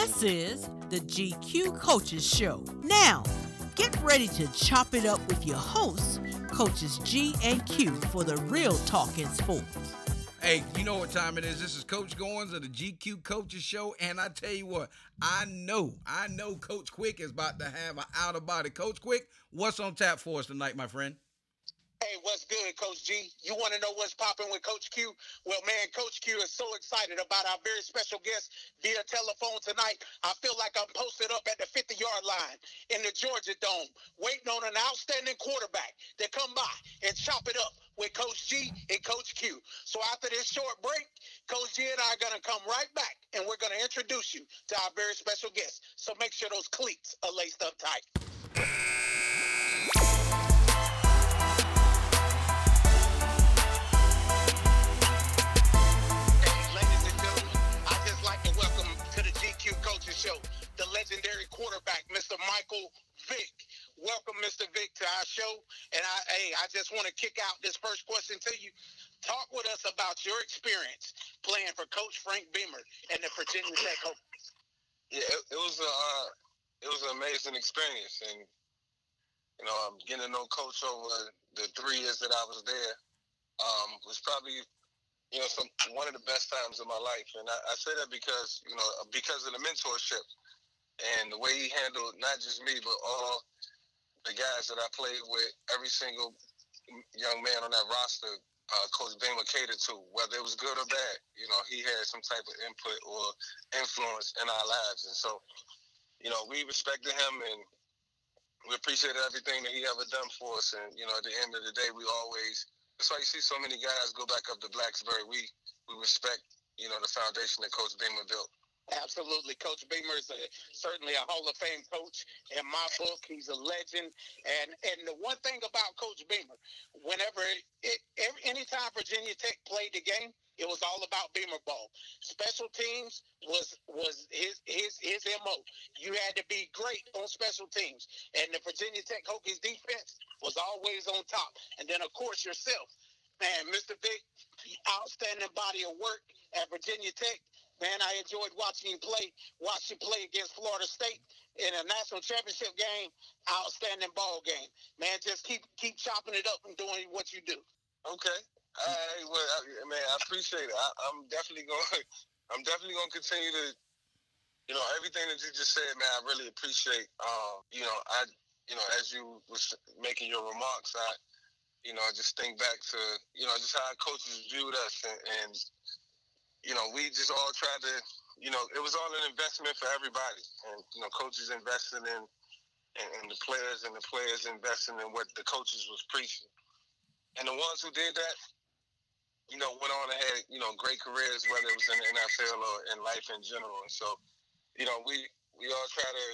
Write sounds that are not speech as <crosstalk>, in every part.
This is the GQ Coaches Show. Now, get ready to chop it up with your hosts, Coaches G and Q, for the real talk in sports. Hey, you know what time it is? This is Coach Goins of the GQ Coaches Show, and I tell you what, I know, I know Coach Quick is about to have an out of body. Coach Quick, what's on tap for us tonight, my friend? Hey, what's good, Coach G? You want to know what's popping with Coach Q? Well, man, Coach Q is so excited about our very special guest via telephone tonight. I feel like I'm posted up at the 50 yard line in the Georgia Dome, waiting on an outstanding quarterback to come by and chop it up with Coach G and Coach Q. So after this short break, Coach G and I are going to come right back and we're going to introduce you to our very special guest. So make sure those cleats are laced up tight. Show, the legendary quarterback, Mr. Michael Vick. Welcome, Mr. Vick, to our show. And I, hey, I just want to kick out this first question to you. Talk with us about your experience playing for Coach Frank Beamer and the Virginia Tech. Yeah, it, it was a uh, it was an amazing experience, and you know, I'm getting to know Coach over the three years that I was there. Um, was probably you know, some one of the best times of my life. And I, I say that because, you know, because of the mentorship and the way he handled not just me, but all the guys that I played with, every single young man on that roster, uh, Coach Beamer catered to, whether it was good or bad. You know, he had some type of input or influence in our lives. And so, you know, we respected him and we appreciated everything that he ever done for us. And, you know, at the end of the day, we always – that's why you see so many guys go back up to Blacksburg. We we respect, you know, the foundation that Coach Beamer built. Absolutely. Coach Beamer is a, certainly a Hall of Fame coach. In my book, he's a legend. And and the one thing about Coach Beamer, whenever it, every, anytime Virginia Tech played the game, it was all about Beamer ball. Special teams was was his his his mo. You had to be great on special teams, and the Virginia Tech Hokies defense was always on top. And then of course yourself, man, Mr. Vick, outstanding body of work at Virginia Tech. Man, I enjoyed watching you play. Watch you play against Florida State in a national championship game. Outstanding ball game. Man, just keep keep chopping it up and doing what you do. Okay. Hey, well, I, man, I appreciate it. I, am definitely going. I'm definitely going <laughs> to continue to, you know, everything that you just said, man. I really appreciate. Um, you know, I, you know, as you was making your remarks, I, you know, I just think back to, you know, just how coaches viewed us, and, and you know, we just all tried to, you know, it was all an investment for everybody, and you know, coaches investing in, and, and the players, and the players investing in what the coaches was preaching, and the ones who did that, you know, went on and had, you know, great careers, whether it was in the NFL or in life in general. And so, you know, we we all try to,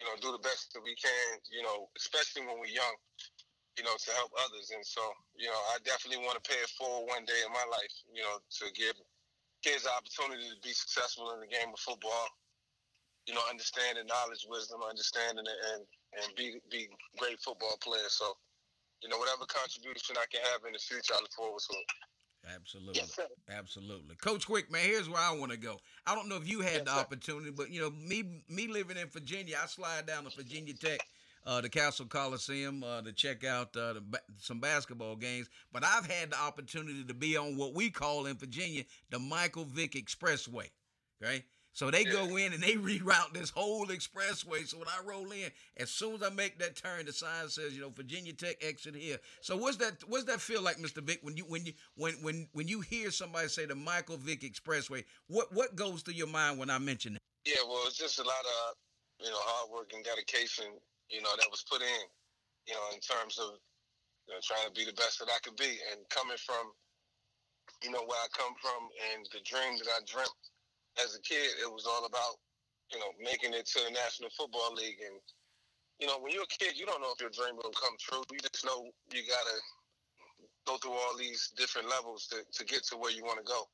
you know, do the best that we can, you know, especially when we're young, you know, to help others. And so, you know, I definitely want to pay it forward one day in my life, you know, to give kids the opportunity to be successful in the game of football. You know, understanding knowledge, wisdom, understanding it, and and be be great football players. So, you know, whatever contribution I can have in the future, I look forward to it. Absolutely. Yes, Absolutely. Coach Quick, man, here's where I want to go. I don't know if you had yes, the sir. opportunity, but you know, me me living in Virginia, I slide down to Virginia Tech, uh, the Cassell Coliseum uh, to check out uh, the, some basketball games. But I've had the opportunity to be on what we call in Virginia the Michael Vick Expressway. Right? So they go in and they <laughs> reroute this whole expressway. So when I roll in, as soon as I make that turn, the sign says, you know, Virginia Tech exit here. So what's that what's that feel like, Mr. Vick, when you when you when when when you hear somebody say the Michael Vick Expressway, what what goes through your mind when I mention it? Yeah, well it's just a lot of, you know, hard work and dedication, you know, that was put in, you know, in terms of you know, trying to be the best that I could be and coming from, you know, where I come from and the dream that I dreamt as a kid, it was all about, you know, making it to the National Football League. And, you know, when you're a kid, you don't know if your dream will come true. You just know you got to go through all these different levels to, to get to where you want to go.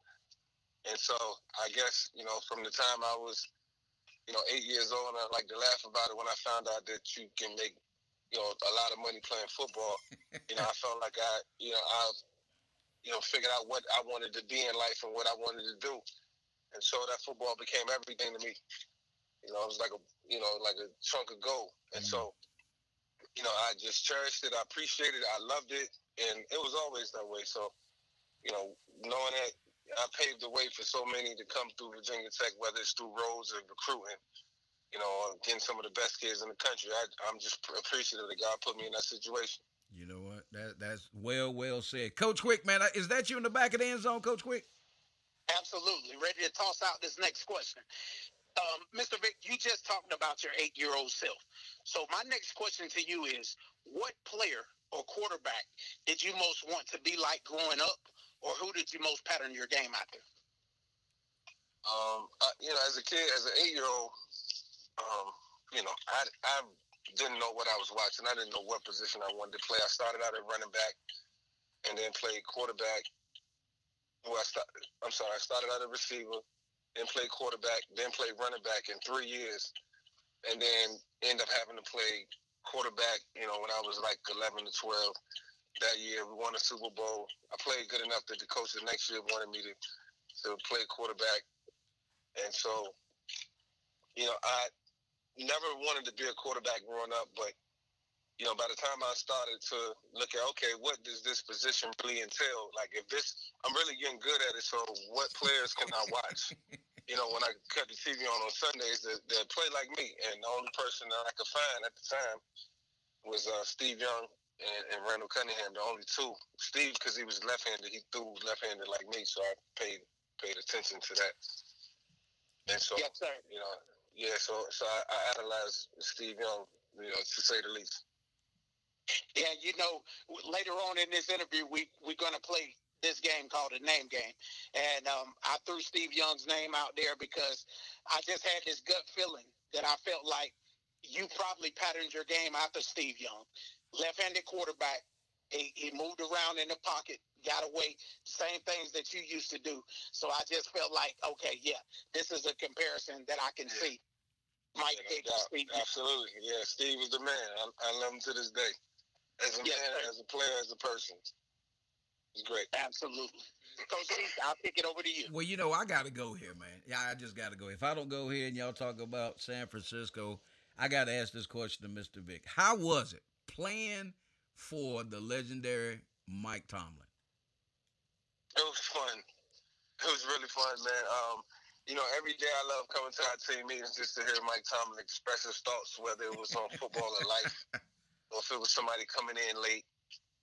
And so I guess, you know, from the time I was, you know, eight years old, and I like to laugh about it when I found out that you can make, you know, a lot of money playing football. <laughs> you know, I felt like I, you know, I, you know, figured out what I wanted to be in life and what I wanted to do and so that football became everything to me. You know, it was like a you know like a chunk of gold, and mm-hmm. so you know I just cherished it. I appreciated it. I loved it, and it was always that way. So you know, knowing that I paved the way for so many to come through Virginia Tech, whether it's through roles or recruiting. You know, getting some of the best kids in the country. I, I'm just appreciative that God put me in that situation. You know what? That that's well, well said, Coach Quick. Man, is that you in the back of the end zone, Coach Quick? Absolutely. Ready to toss out this next question. Um, Mr. Vick, you just talked about your eight year old self. So, my next question to you is what player or quarterback did you most want to be like growing up, or who did you most pattern your game after? Um, you know, as a kid, as an eight year old, um, you know, I, I didn't know what I was watching. I didn't know what position I wanted to play. I started out at running back and then played quarterback. Well, I start, I'm sorry, I started out a receiver, then played quarterback, then played running back in three years, and then end up having to play quarterback. You know, when I was like 11 to 12 that year, we won a Super Bowl. I played good enough that the coach the next year wanted me to to play quarterback, and so you know I never wanted to be a quarterback growing up, but you know, by the time I started to look at, okay, what does this position really entail? Like, if this, I'm really getting good at it. So, what players can I watch? <laughs> you know, when I cut the TV on on Sundays that, that play like me, and the only person that I could find at the time was uh, Steve Young and, and Randall Cunningham, the only two. Steve, because he was left-handed, he threw left-handed like me, so I paid paid attention to that. And so, yes, sir. you know, yeah, so so I, I idolized Steve Young, you know, to say the least. Yeah, you know, later on in this interview, we we're gonna play this game called a name game, and um, I threw Steve Young's name out there because I just had this gut feeling that I felt like you probably patterned your game after Steve Young, left-handed quarterback. He, he moved around in the pocket, got away, same things that you used to do. So I just felt like, okay, yeah, this is a comparison that I can yeah. see. Mike yeah, Steve. Absolutely, yeah. Steve was the man. I, I love him to this day as a yes, man, sir. as a player, as a person. He's great. Absolutely. Coach I'll kick it over to you. Well, you know, I got to go here, man. Yeah, I just got to go. If I don't go here and y'all talk about San Francisco, I got to ask this question to Mr. Vick. How was it playing for the legendary Mike Tomlin? It was fun. It was really fun, man. Um, you know, every day I love coming to our team meetings just to hear Mike Tomlin express his thoughts, whether it was on football or life. <laughs> or if it was somebody coming in late,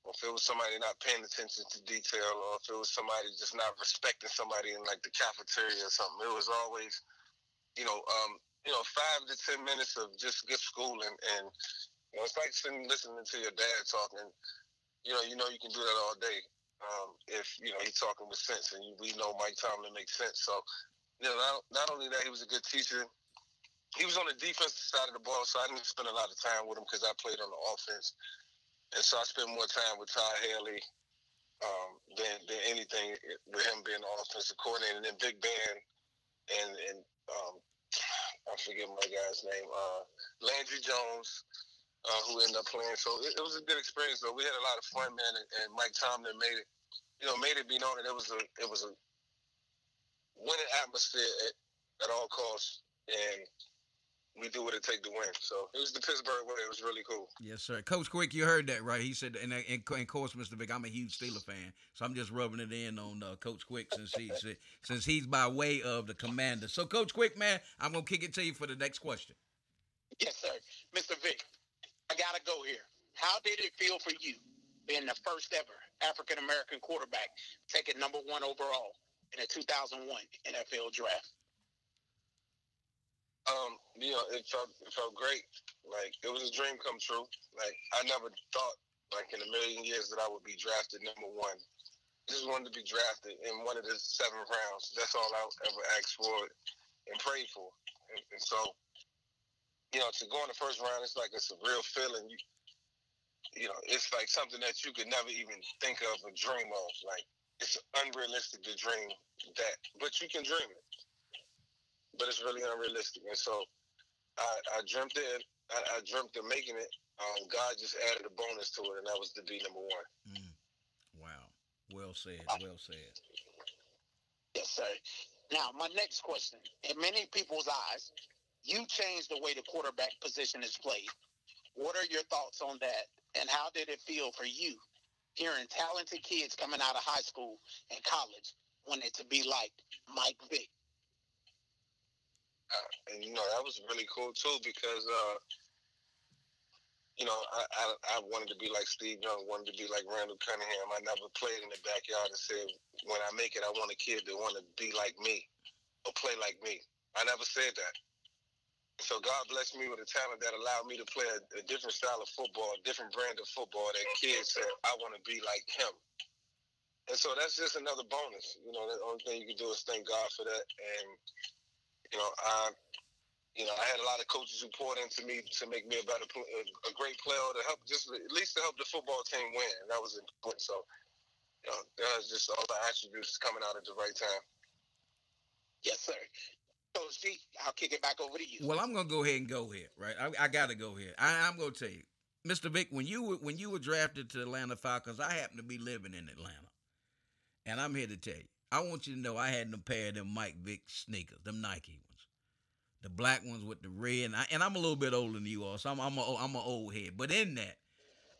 or if it was somebody not paying attention to detail, or if it was somebody just not respecting somebody in like the cafeteria or something. It was always, you know, um, you know, five to ten minutes of just good schooling, and you know, it's like sitting listening to your dad talking. You know, you know, you can do that all day um, if you know he's talking with sense, and we know Mike Tomlin makes sense. So, you know, not, not only that, he was a good teacher he was on the defensive side of the ball, so I didn't spend a lot of time with him because I played on the offense, and so I spent more time with Todd Haley um, than than anything with him being the offensive coordinator. And then Big Ben and and um, I forget my guy's name, uh, Landry Jones, uh, who ended up playing. So it, it, was a good experience. Though we had a lot of fun, man, and, and Mike Tomlin made it, you know, made it be known that it was a it was a winning atmosphere at, at all costs, and we do what it take to win. So it was the Pittsburgh way. It was really cool. Yes, sir. Coach Quick, you heard that right? He said, and, and, and of course, Mr. Vick, I'm a huge Steeler fan, so I'm just rubbing it in on uh, Coach Quick since he's since he's by way of the commander. So, Coach Quick, man, I'm gonna kick it to you for the next question. Yes, sir, Mr. Vick. I gotta go here. How did it feel for you being the first ever African American quarterback taken number one overall in the 2001 NFL Draft? Um, you know, it felt it felt great. Like it was a dream come true. Like I never thought, like in a million years, that I would be drafted number one. Just wanted to be drafted in one of the seven rounds. That's all I ever asked for and prayed for. And, and so, you know, to go in the first round, it's like it's a real feeling. You, you know, it's like something that you could never even think of or dream of. Like it's unrealistic to dream that, but you can dream it but it's really unrealistic. And so I, I dreamt it. I, I dreamt of making it. Um, God just added a bonus to it, and that was to be number one. Mm. Wow. Well said. Well said. Yes, sir. Now, my next question. In many people's eyes, You changed the way the quarterback position is played. What are your thoughts on that? And how did it feel for you hearing talented kids coming out of high school and college wanting to be like Mike Vick? And you know that was really cool too because uh, you know I, I, I wanted to be like Steve Young, wanted to be like Randall Cunningham. I never played in the backyard and said when I make it, I want a kid that want to be like me or play like me. I never said that. So God blessed me with a talent that allowed me to play a, a different style of football, a different brand of football that kids said, I want to be like him. And so that's just another bonus. You know, the only thing you can do is thank God for that. And, you know, I, you know, I had a lot of coaches who poured into me to make me a better, a great player, to help just at least to help the football team win. And that was important. So, you know, that was just all the attributes coming out at the right time. Yes, sir. Coach G, I'll kick it back over to you. Well, I'm gonna go ahead and go here, right? I, I gotta go here. I, am gonna tell you, Mr. Vick, when you were when you were drafted to the Atlanta Falcons, I happen to be living in Atlanta, and I'm here to tell you, I want you to know I had them pair of them Mike Vick sneakers, them Nike ones, the black ones with the red, and, I, and I'm a little bit older than you all, so I'm I'm a, I'm an old head, but in that,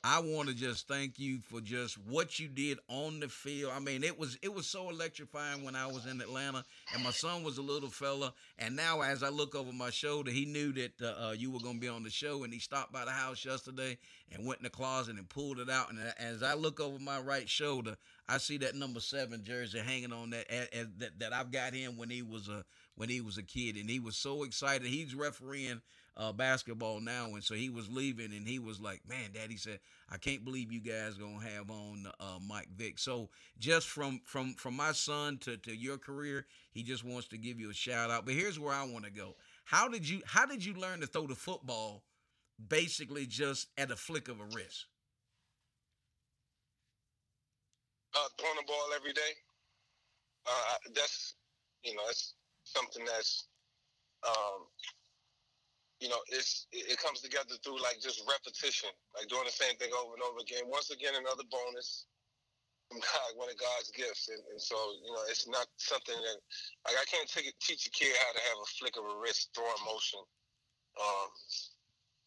I want to just thank you for just what you did on the field. I mean, it was it was so electrifying when I was in Atlanta, and my son was a little fella. And now, as I look over my shoulder, he knew that uh, uh you were going to be on the show, and he stopped by the house yesterday and went in the closet and pulled it out. And as I look over my right shoulder, I see that number seven jersey hanging on that that that I've got him when he was a when he was a kid, and he was so excited. He's refereeing uh, basketball now, and so he was leaving, and he was like, "Man, Daddy said I can't believe you guys gonna have on uh, Mike Vick." So just from from from my son to to your career, he just wants to give you a shout out. But here's where I want to go. How did you how did you learn to throw the football, basically just at a flick of a wrist? Uh, throwing the ball every day. Uh, that's you know that's something that's um, you know, it's it comes together through like just repetition, like doing the same thing over and over again. Once again, another bonus from <laughs> God, one of God's gifts, and, and so you know, it's not something that like I can't take, teach a kid how to have a flick of a wrist throwing motion. Um,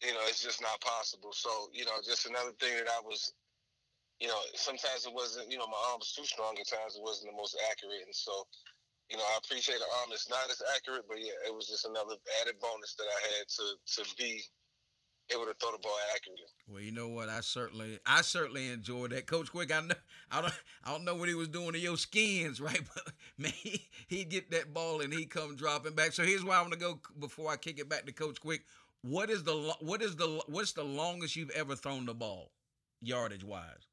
you know, it's just not possible. So you know, just another thing that I was, you know, sometimes it wasn't, you know, my arm was too strong. At times it wasn't the most accurate, and so you know, I appreciate the arm. It's not as accurate, but yeah, it was just another added bonus that I had to to be able to throw the ball accurately. Well, you know what? I certainly, I certainly enjoyed that. Coach Quick, I know, I don't, I don't know what he was doing to your skins, <laughs> right? But man, he, he'd get that ball and he come dropping back. So here's where I want to go before I kick it back to Coach Quick. What is the, what is the, what's the longest you've ever thrown the ball, yardage wise?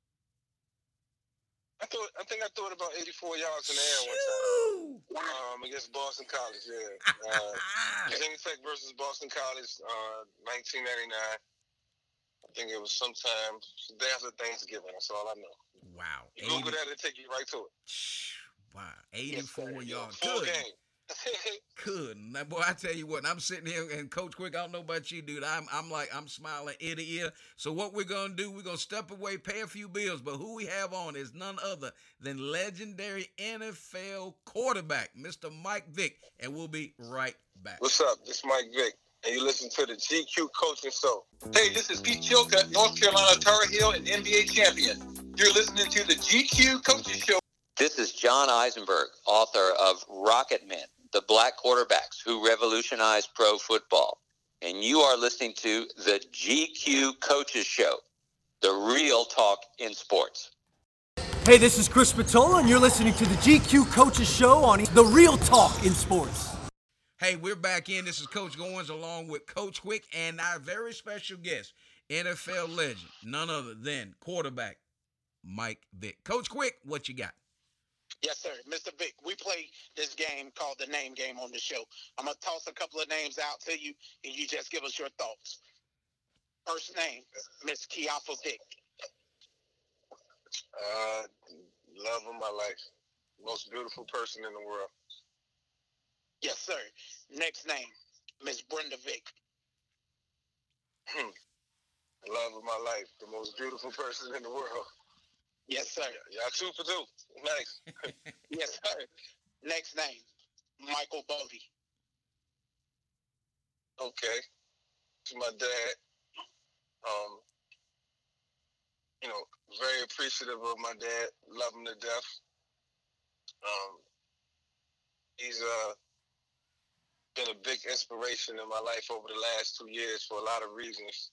I thought I think I thought about 84 yards in the air one time. Um, against Boston College, yeah. Uh, <laughs> Virginia Tech versus Boston College, uh, 1999. I think it was sometime day after Thanksgiving. That's all I know. Wow. You Google that, it'll take you right to it. Wow. 84 yes, yards. Full Good. game. <laughs> Couldn't. Now, boy, I tell you what, I'm sitting here and Coach Quick, I don't know about you, dude. I'm I'm like I'm smiling ear to ear. So what we're gonna do, we're gonna step away, pay a few bills, but who we have on is none other than legendary NFL quarterback, Mr. Mike Vick, and we'll be right back. What's up? This is Mike Vick. And you listen to the GQ Coaching Show. Hey, this is Pete Chilcutt, North Carolina Tar Heel and NBA champion. You're listening to the GQ Coaching Show. This is John Eisenberg, author of Rocket Men the black quarterbacks who revolutionized pro football. And you are listening to the GQ Coaches Show, the real talk in sports. Hey, this is Chris Spatola, and you're listening to the GQ Coaches Show on the real talk in sports. Hey, we're back in. This is Coach Goins along with Coach Quick and our very special guest, NFL legend, none other than quarterback Mike Vick. Coach Quick, what you got? Yes, sir. Mr. Vick, we play this game called the name game on the show. I'm going to toss a couple of names out to you, and you just give us your thoughts. First name, Miss Kijafa Vick. Uh, love of my life. Most beautiful person in the world. Yes, sir. Next name, Miss Brenda Vick. Hmm. love of my life. The most beautiful person in the world. Yes, sir. Y'all two for two. Nice. <laughs> yes, sir. Next name, Michael Boddie. Okay, to my dad. Um, you know, very appreciative of my dad. Love him to death. Um, he's uh been a big inspiration in my life over the last two years for a lot of reasons.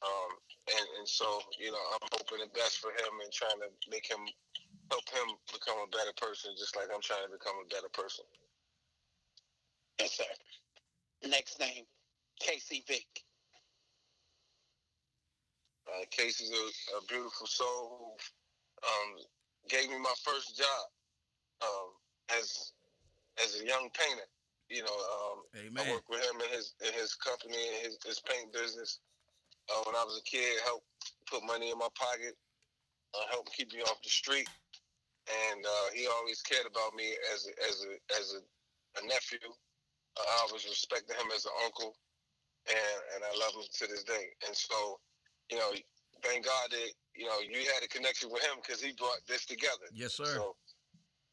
Um, and, and so, you know, I'm hoping the best for him and trying to make him help him become a better person, just like I'm trying to become a better person. Yes, sir. Next name, Casey Vick. Uh, Casey's a, a beautiful soul who um, gave me my first job um, as as a young painter. You know, um, I worked with him in his in his company, his, his paint business. Uh, when I was a kid, helped put money in my pocket, uh, helped keep me off the street, and uh, he always cared about me as a, as a as a, a nephew. Uh, I always respected him as an uncle, and and I love him to this day. And so, you know, thank God that you know you had a connection with him because he brought this together. Yes, sir. So,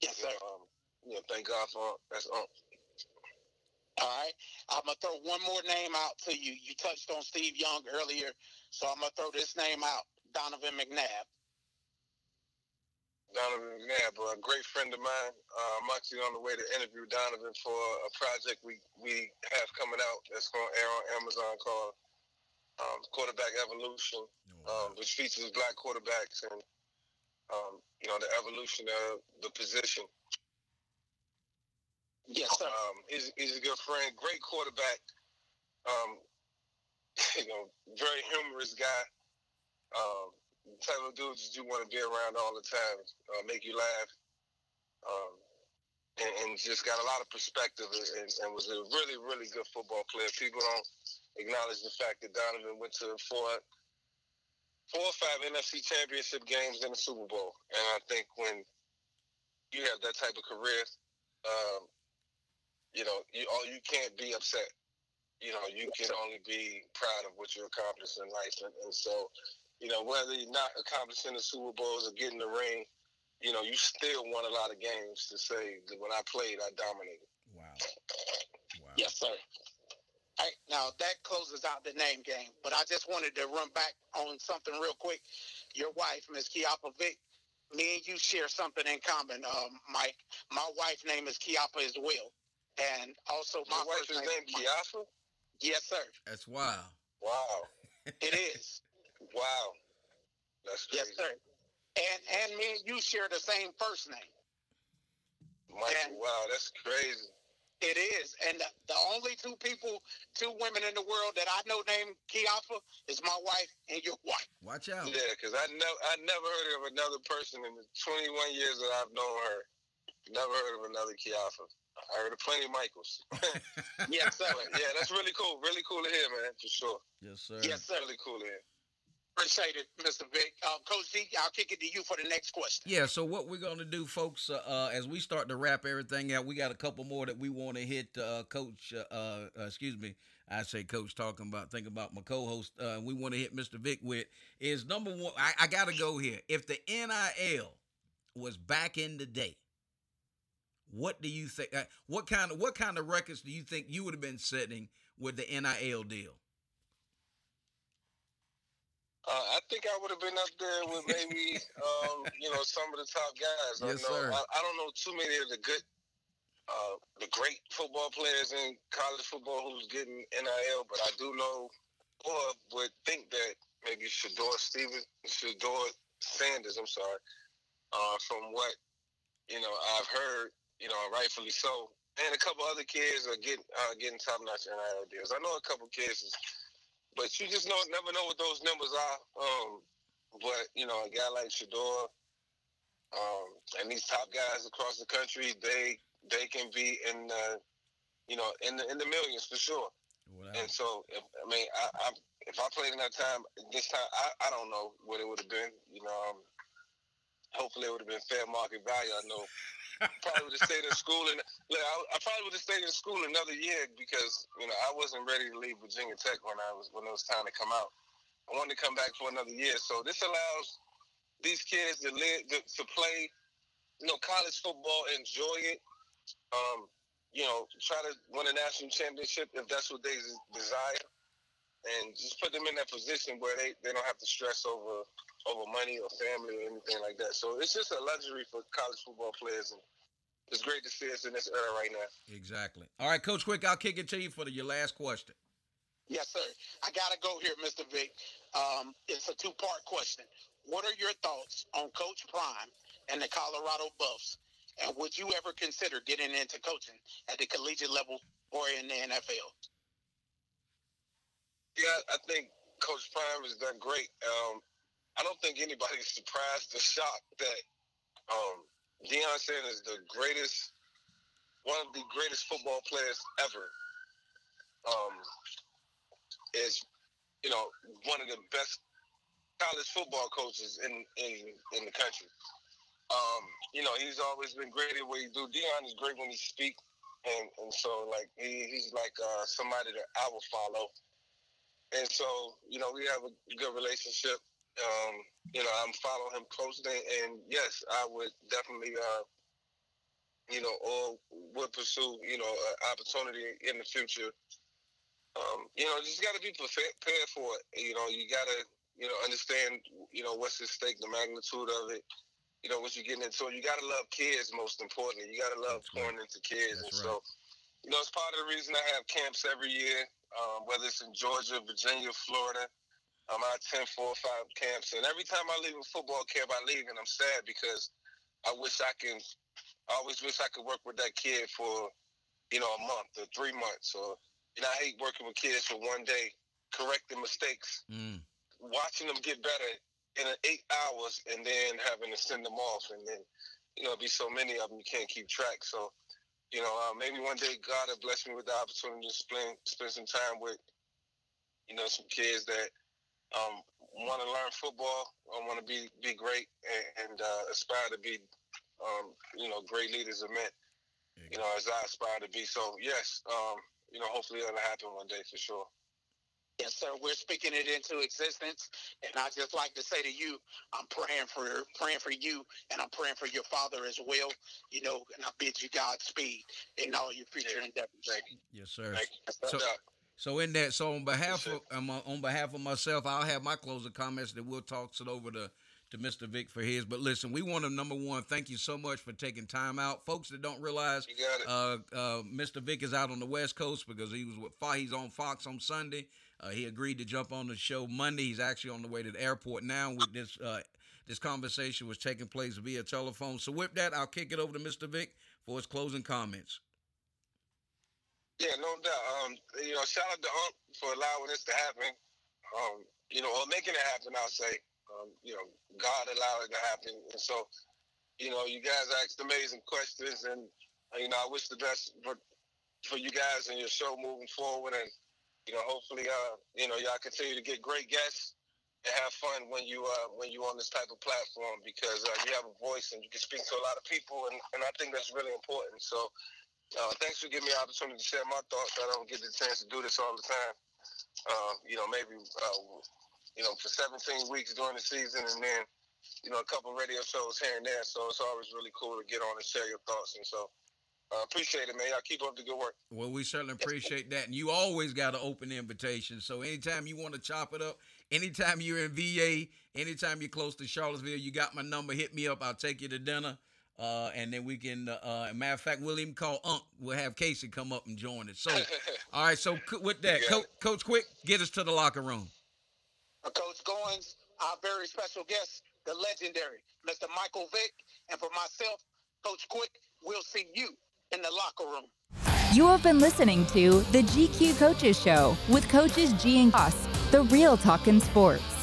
yes, sir. Um, you know, thank God for that's uncle. All right. I'm gonna throw one more name out to you. You touched on Steve Young earlier, so I'm gonna throw this name out. Donovan McNabb. Donovan McNabb, a great friend of mine. Uh, I'm actually on the way to interview Donovan for a project we, we have coming out that's going to air on Amazon called um, Quarterback Evolution, oh, wow. um, which features black quarterbacks and um, you know the evolution of the position. Yes, sir. Um, he's, he's a good friend, great quarterback. Um, <laughs> you know, very humorous guy. Um, type of dudes you want to be around all the time, uh, make you laugh, um, and, and, just got a lot of perspective and, and, was a really, really good football player. People don't acknowledge the fact that Donovan went to four, four or five NFC championship games in the Super Bowl, and I think when you have that type of career, um, you know, you all you can't be upset. You know, you can only be proud of what you accomplished in life, and, and so, you know, whether you're not accomplishing the Super Bowls or getting the ring, you know, you still won a lot of games to say that when I played, I dominated. Wow. Wow. Yes, sir. Hey, now that closes out the name game, but I just wanted to run back on something real quick. Your wife, Miss Kijafa Vick, me and you share something in common, um, Mike. My wife's name is Kijafa as well. And also, my Your wife's name, Kijafa? Yes, sir. That's wild. Wow. <laughs> it is. Wow. That's crazy. Yes, sir. And and me and you share the same first name. Michael, and wow, that's crazy. It is. And the, the, only two people, two women in the world that I know named Kijafa is my wife and your wife. Watch out. Yeah, because I, never, I never heard of another person in the 21 years that I've known her. Never heard of another Kijafa. I heard of plenty Michaels. <laughs> yes, sir. yeah, that's really cool. Really cool to hear, man, for sure. Yes, sir. Yes, sir. Really cool to hear. Appreciate it, Mr. Vick. Uh, Coach D, I'll kick it to you for the next question. Yeah, so what we're going to do, folks, uh, uh, as we start to wrap everything out, we got a couple more that we want to hit. Uh, Coach, uh, uh, excuse me, I say Coach talking about, thinking about my co-host. we want to hit Mr. Vick with is number one. I, I got to go here. If the NIL was back in the day, what do you think? Uh, what kind of what kind of records do you think you would have been setting with the NIL deal? Uh, I think I would have been up there with maybe <laughs> um, you know some of the top guys. Yes, I know, sir. I, I, don't know too many of the good, uh, the great football players in college football who's getting NIL, but I do know or would think that maybe Shedeur Stevens, Shedeur Sanders. I'm sorry. Uh, from what you know, I've heard you know, rightfully so. And a couple other kids are getting uh, getting top notch NIL deals. I know a couple kids, but you just know never know what those numbers are. Um, but you know, a guy like Shedeur, um, and these top guys across the country, they they can be in the, you know, in the in the millions for sure. Wow. And so, if, I mean, I, I, if I played in that time, this time, I, I don't know what it would have been. You know, um, hopefully it would have been fair market value. I know probably would have stayed in school, and look, I, I probably would have stayed in school another year because you know I wasn't ready to leave Virginia Tech when I was when it was time to come out. I wanted to come back for another year, so this allows these kids to live to, to play, you know, college football, enjoy it. Um, you know, try to win a national championship if that's what they desire, and just put them in that position where they, they don't have to stress over over money or family or anything like that. So it's just a luxury for college football players, and it's great to see us in this era right now. Exactly. All right, Coach Quick, I'll kick it to you for the, your last question. Yes, sir. I got to go here, Mr. Vick. Um, it's a two part question. What are your thoughts on Coach Prime and the Colorado Buffs? And would you ever consider getting into coaching at the collegiate level or in the NFL? Yeah, I think Coach Prime has done great. Um, I don't think anybody's <laughs> surprised or shocked that um, Deion Sanders is the greatest, one of the greatest football players ever. Um, is, you know, one of the best college football coaches in in, in the country. Um, you know, he's always been great at what he do. Deion is great when he speaks, and and so like he, he's like uh, somebody that I will follow. And so you know, we have a good relationship. Um, you know, I'm following him closely, and yes, I would definitely, uh, you know, or would pursue, you know, an opportunity in the future um, you know, just got to be prepared for it. You know, you got to, you know, understand, you know, what's at stake, the magnitude of it. You know, what you're getting into. You got to love kids, most importantly. You got to love That's pouring right. into kids. That's and right. so, you know, it's part of the reason I have camps every year, um, whether it's in Georgia, Virginia, Florida. I'm out 10, 4, 5 camps. And every time I leave a football camp, I leave and I'm sad because I wish I can, I always wish I could work with that kid for, you know, a month or three months or and I hate working with kids for one day, correcting mistakes, mm. watching them get better in eight hours, and then having to send them off, and then you know, be so many of them you can't keep track. So, you know, uh, maybe one day God will bless me with the opportunity to spend spend some time with, you know, some kids that um, want to learn football, want to be be great, and, and uh, aspire to be, um, you know, great leaders of men. You know, as I aspire to be. So yes, um, you know, hopefully it'll happen one day for sure. Yes, sir. We're speaking it into existence, and I just like to say to you, I'm praying for praying for you, and I'm praying for your father as well. You know, and I bid you Godspeed in all your future endeavors. Thank you. Yes, sir. So, so in that, so on behalf yes, of um, on behalf of myself, I'll have my closing comments. That we'll toss it over to to Mr. Vick for his. But listen, we want to number one, thank you so much for taking time out, folks that don't realize. Uh, uh, Mr. Vick is out on the West Coast because he was with he's on Fox on Sunday. Uh, he agreed to jump on the show Monday. He's actually on the way to the airport now. With this uh, this conversation was taking place via telephone. So with that, I'll kick it over to Mr. Vick for his closing comments. Yeah, no doubt. Um, you know, shout out to Unc for allowing this to happen. Um, you know, or making it happen. I'll say. Um, you know, God allowed it to happen. And so, you know, you guys asked amazing questions, and you know, I wish the best for for you guys and your show moving forward. And you know, hopefully, uh, you know, y'all continue to get great guests and have fun when you uh when you on this type of platform because uh, you have a voice and you can speak to a lot of people, and, and I think that's really important. So. Uh, thanks for giving me the opportunity to share my thoughts. I don't get the chance to do this all the time. Uh, you know, maybe uh, you know, for 17 weeks during the season, and then, you know, a couple radio shows here and there. So it's always really cool to get on and share your thoughts. And so, uh, appreciate it, man. Y'all keep up the good work. Well, we certainly appreciate that. And you always got an open invitation. So anytime you want to chop it up, anytime you're in VA, anytime you're close to Charlottesville, you got my number. Hit me up. I'll take you to dinner. Uh, and then we can, uh, matter of fact, we'll even call Unc. We'll have Casey come up and join us. So, <laughs> all right. So with that, Co- Coach Quick, get us to the locker room. Coach Goins, our very special guest, the legendary Mr. Michael Vick, and for myself, Coach Quick, we'll see you in the locker room. You have been listening to the GQ Coaches Show with coaches G and Goss, the real talk in sports.